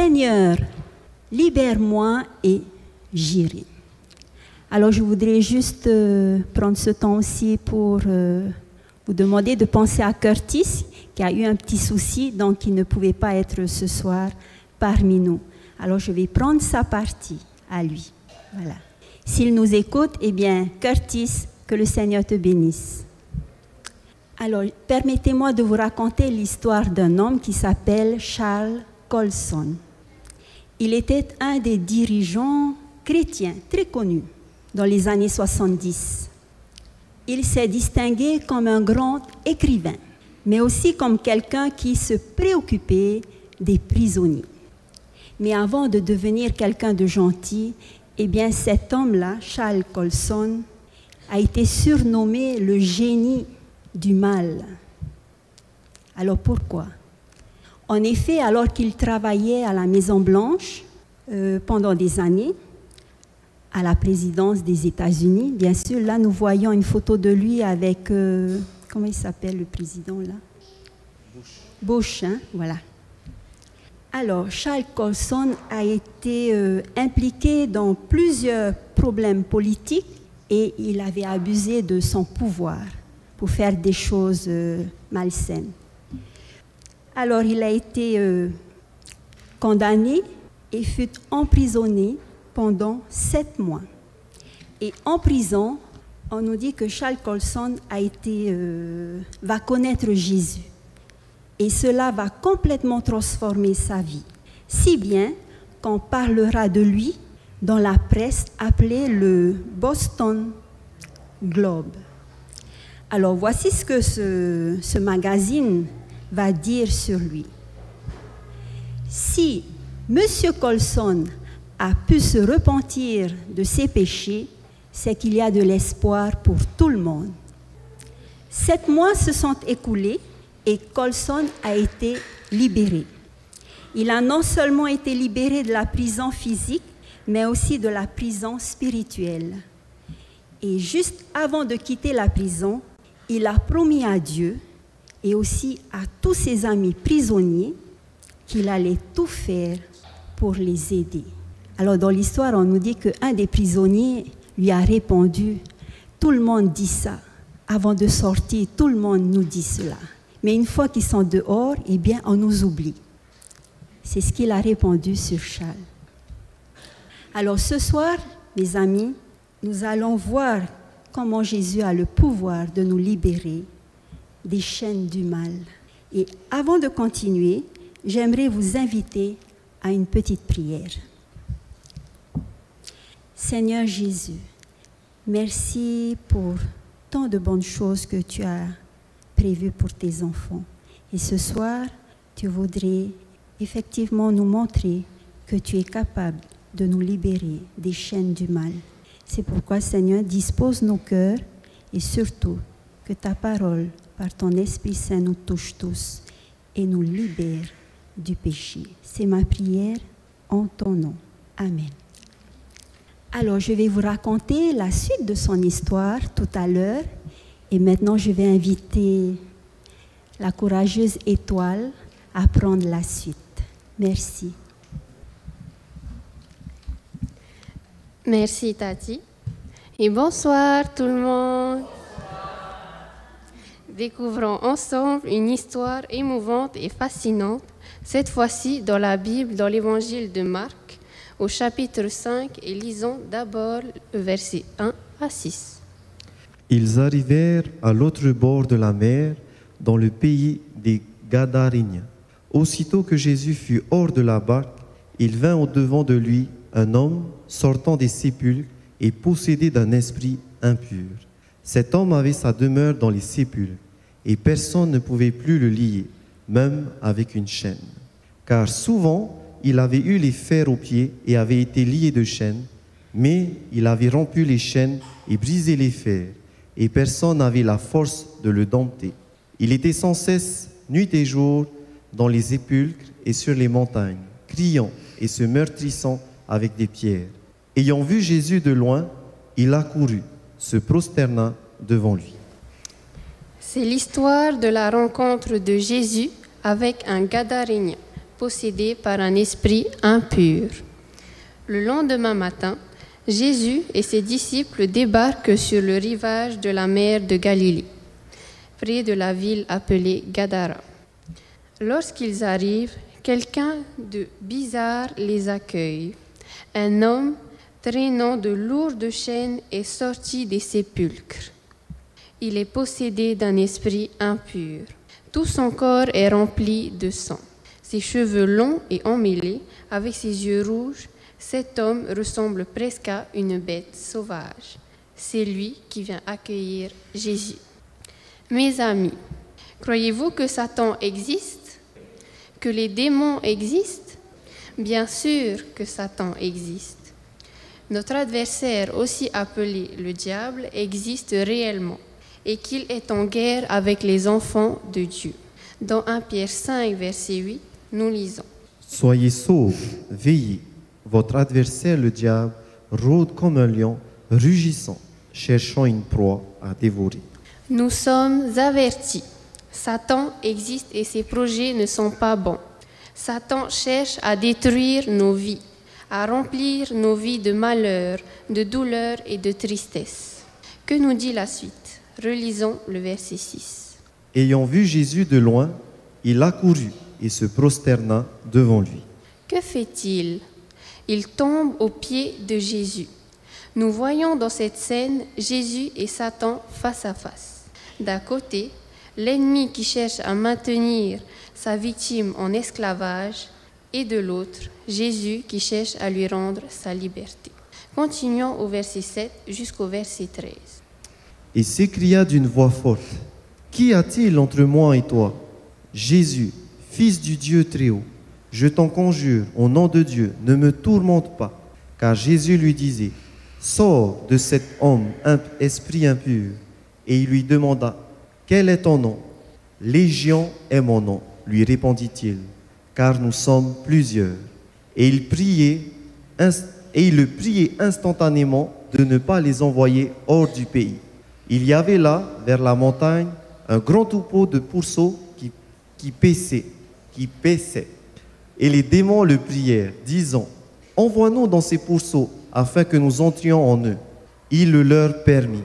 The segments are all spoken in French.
Seigneur, libère-moi et j'irai. Alors je voudrais juste euh, prendre ce temps aussi pour euh, vous demander de penser à Curtis, qui a eu un petit souci, donc il ne pouvait pas être ce soir parmi nous. Alors je vais prendre sa partie à lui. Voilà. S'il nous écoute, eh bien, Curtis, que le Seigneur te bénisse. Alors, permettez-moi de vous raconter l'histoire d'un homme qui s'appelle Charles Colson. Il était un des dirigeants chrétiens très connus dans les années 70. Il s'est distingué comme un grand écrivain, mais aussi comme quelqu'un qui se préoccupait des prisonniers. Mais avant de devenir quelqu'un de gentil, eh bien cet homme-là, Charles Colson, a été surnommé le génie du mal. Alors pourquoi? En effet, alors qu'il travaillait à la Maison Blanche euh, pendant des années, à la présidence des États-Unis, bien sûr, là nous voyons une photo de lui avec, euh, comment il s'appelle le président là? Bush. Bush, hein, voilà. Alors, Charles Colson a été euh, impliqué dans plusieurs problèmes politiques et il avait abusé de son pouvoir pour faire des choses malsaines. Alors il a été euh, condamné et fut emprisonné pendant sept mois. Et en prison, on nous dit que Charles Colson euh, va connaître Jésus. Et cela va complètement transformer sa vie. Si bien qu'on parlera de lui dans la presse appelée le Boston Globe. Alors voici ce que ce, magazine va dire sur lui. Si M. Colson a pu se repentir de ses péchés, c'est qu'il y a de l'espoir pour tout le monde. Sept mois se sont écoulés et Colson a été libéré. Il a non seulement été libéré de la prison physique, mais aussi de la prison spirituelle. Et juste avant de quitter la prison, il a promis à Dieu et aussi à tous ses amis prisonniers qu'il allait tout faire pour les aider. Alors dans l'histoire, on nous dit qu'un des prisonniers lui a répondu, tout le monde dit ça. Avant de sortir, tout le monde nous dit cela. Mais une fois qu'ils sont dehors, eh bien, on nous oublie. C'est ce qu'il a répondu sur Charles. Alors ce soir, mes amis, nous allons voir comment Jésus a le pouvoir de nous libérer des chaînes du mal. Et avant de continuer, j'aimerais vous inviter à une petite prière. Seigneur Jésus, merci pour tant de bonnes choses que tu as prévues pour tes enfants. Et ce soir, tu voudrais effectivement nous montrer que tu es capable de nous libérer des chaînes du mal. C'est pourquoi, Seigneur, dispose nos cœurs et surtout que ta parole, par ton Esprit Saint, nous touche tous et nous libère du péché. C'est ma prière en ton nom. Amen. Alors, je vais vous raconter la suite de son histoire tout à l'heure. Et maintenant, je vais inviter la courageuse étoile à prendre la suite. Merci. Merci Tati. Et bonsoir tout le monde. Découvrons ensemble une histoire émouvante et fascinante, cette fois-ci dans la Bible, dans l'évangile de Marc, au chapitre 5, et lisons d'abord le verset 1 à 6. Ils arrivèrent à l'autre bord de la mer, dans le pays des Gadaréniens. Aussitôt que Jésus fut hors de la barque, il vint au-devant de lui un homme sortant des sépulcres et possédé d'un esprit impur. Cet homme avait sa demeure dans les sépulcres, et personne ne pouvait plus le lier, même avec une chaîne. Car souvent, il avait eu les fers aux pieds et avait été lié de chaînes, mais il avait rompu les chaînes et brisé les fers, et personne n'avait la force de le dompter. Il était sans cesse, nuit et jour, dans les sépulcres et sur les montagnes, criant et se meurtrissant avec des pierres. Ayant vu Jésus de loin, il accourut, se prosterna devant lui. C'est l'histoire de la rencontre de Jésus avec un Gadarénien, possédé par un esprit impur. Le lendemain matin, Jésus et ses disciples débarquent sur le rivage de la mer de Galilée, près de la ville appelée Gadara. Lorsqu'ils arrivent, quelqu'un de bizarre les accueille. Un homme traînant de lourdes chaînes est sorti des sépulcres. Il est possédé d'un esprit impur. Tout son corps est rempli de sang. Ses cheveux longs et emmêlés, avec ses yeux rouges, cet homme ressemble presque à une bête sauvage. C'est lui qui vient accueillir Jésus. Mes amis, croyez-vous que Satan existe? Que les démons existent? Bien sûr que Satan existe. Notre adversaire, aussi appelé le diable, existe réellement et qu'il est en guerre avec les enfants de Dieu. Dans 1 Pierre 5, verset 8, nous lisons. Soyez saufs, veillez. Votre adversaire, le diable, rôde comme un lion, rugissant, cherchant une proie à dévorer. Nous sommes avertis. Satan existe et ses projets ne sont pas bons. Satan cherche à détruire nos vies, à remplir nos vies de malheur, de douleur et de tristesse. Que nous dit la suite? Relisons le verset 6. Ayant vu Jésus de loin, il accourut et se prosterna devant lui. Que fait-il? Il tombe aux pieds de Jésus. Nous voyons dans cette scène Jésus et Satan face à face. D'un côté, l'ennemi qui cherche à maintenir sa victime en esclavage, et de l'autre, Jésus qui cherche à lui rendre sa liberté. Continuons au verset 7 jusqu'au verset 13 et s'écria d'une voix forte, Qu'y a-t-il entre moi et toi? Jésus, Fils du Dieu très haut, je t'en conjure, au nom de Dieu, ne me tourmente pas. Car Jésus lui disait, Sors de cet homme, un esprit impur. Et il lui demanda, Quel est ton nom? Légion est mon nom, lui répondit-il, car nous sommes plusieurs. Et il priait, et il le priait instantanément de ne pas les envoyer hors du pays. Il y avait là, vers la montagne, un grand troupeau de pourceaux qui, qui paissaient, qui. Et les démons le prièrent, disant, Envoie-nous dans ces pourceaux, afin que nous entrions en eux. Il le leur permit.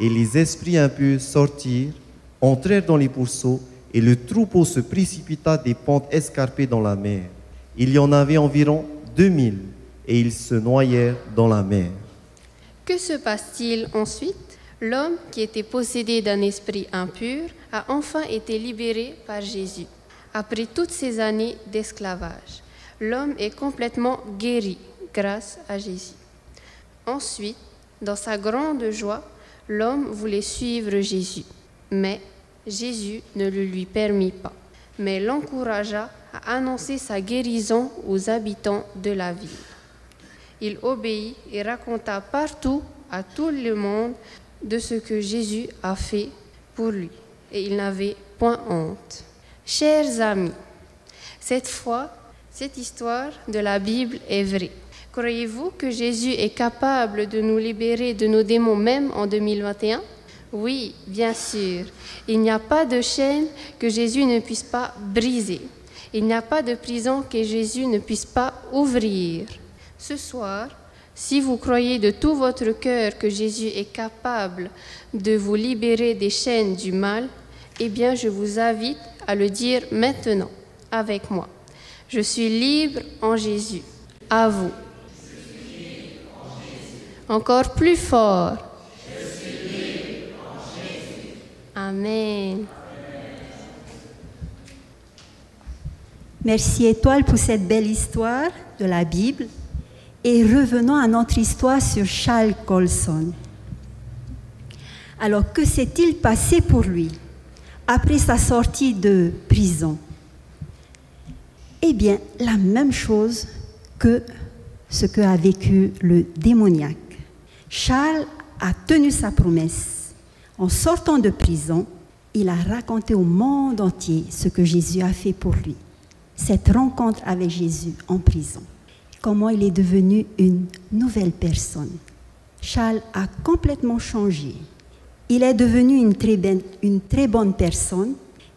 Et les esprits impurs sortirent, entrèrent dans les pourceaux, et le troupeau se précipita des pentes escarpées dans la mer. Il y en avait environ deux mille, et ils se noyèrent dans la mer. Que se passe-t-il ensuite? L'homme qui était possédé d'un esprit impur a enfin été libéré par Jésus. Après toutes ces années d'esclavage, l'homme est complètement guéri grâce à Jésus. Ensuite, dans sa grande joie, l'homme voulait suivre Jésus, mais Jésus ne le lui permit pas, mais l'encouragea à annoncer sa guérison aux habitants de la ville. Il obéit et raconta partout à tout le monde de ce que Jésus a fait pour lui, et il n'avait point honte. Chers amis, cette fois, cette histoire de la Bible est vraie. Croyez-vous que Jésus est capable de nous libérer de nos démons même en 2021 Oui, bien sûr. Il n'y a pas de chaîne que Jésus ne puisse pas briser. Il n'y a pas de prison que Jésus ne puisse pas ouvrir. Ce soir, si vous croyez de tout votre cœur que Jésus est capable de vous libérer des chaînes du mal, eh bien je vous invite à le dire maintenant avec moi. Je suis libre en Jésus. À vous. Encore plus fort. Amen. Merci Étoile pour cette belle histoire de la Bible. Et revenons à notre histoire sur Charles Colson. Alors, que s'est-il passé pour lui après sa sortie de prison? Eh bien, la même chose que ce que a vécu le démoniaque. Charles a tenu sa promesse. En sortant de prison, il a raconté au monde entier ce que Jésus a fait pour lui. Cette rencontre avec Jésus en prison comment il est devenu une nouvelle personne. Charles a complètement changé. Il est devenu une très, bonne personne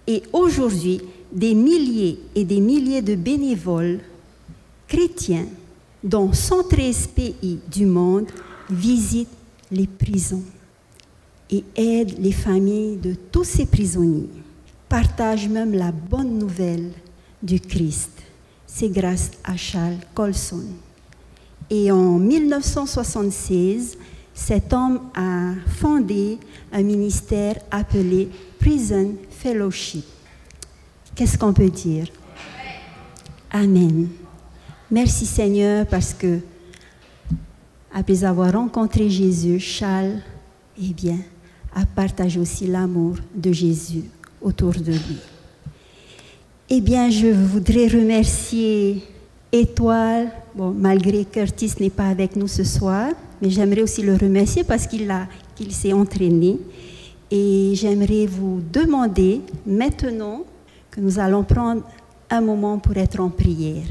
et aujourd'hui, des milliers et des milliers de bénévoles chrétiens dans 113 pays du monde visitent les prisons et aident les familles de tous ces prisonniers, partagent même la bonne nouvelle du Christ. C'est grâce à Charles Colson. Et en 1976, cet homme a fondé un ministère appelé Prison Fellowship. Qu'est-ce qu'on peut dire? Amen. Merci Seigneur parce que après avoir rencontré Jésus, Charles, eh bien, a partagé aussi l'amour de Jésus autour de lui. Eh bien, je voudrais remercier Étoile, bon, malgré Curtis n'est pas avec nous ce soir, mais j'aimerais aussi le remercier parce qu'il qu'il s'est entraîné. Et j'aimerais vous demander maintenant que nous allons prendre un moment pour être en prière.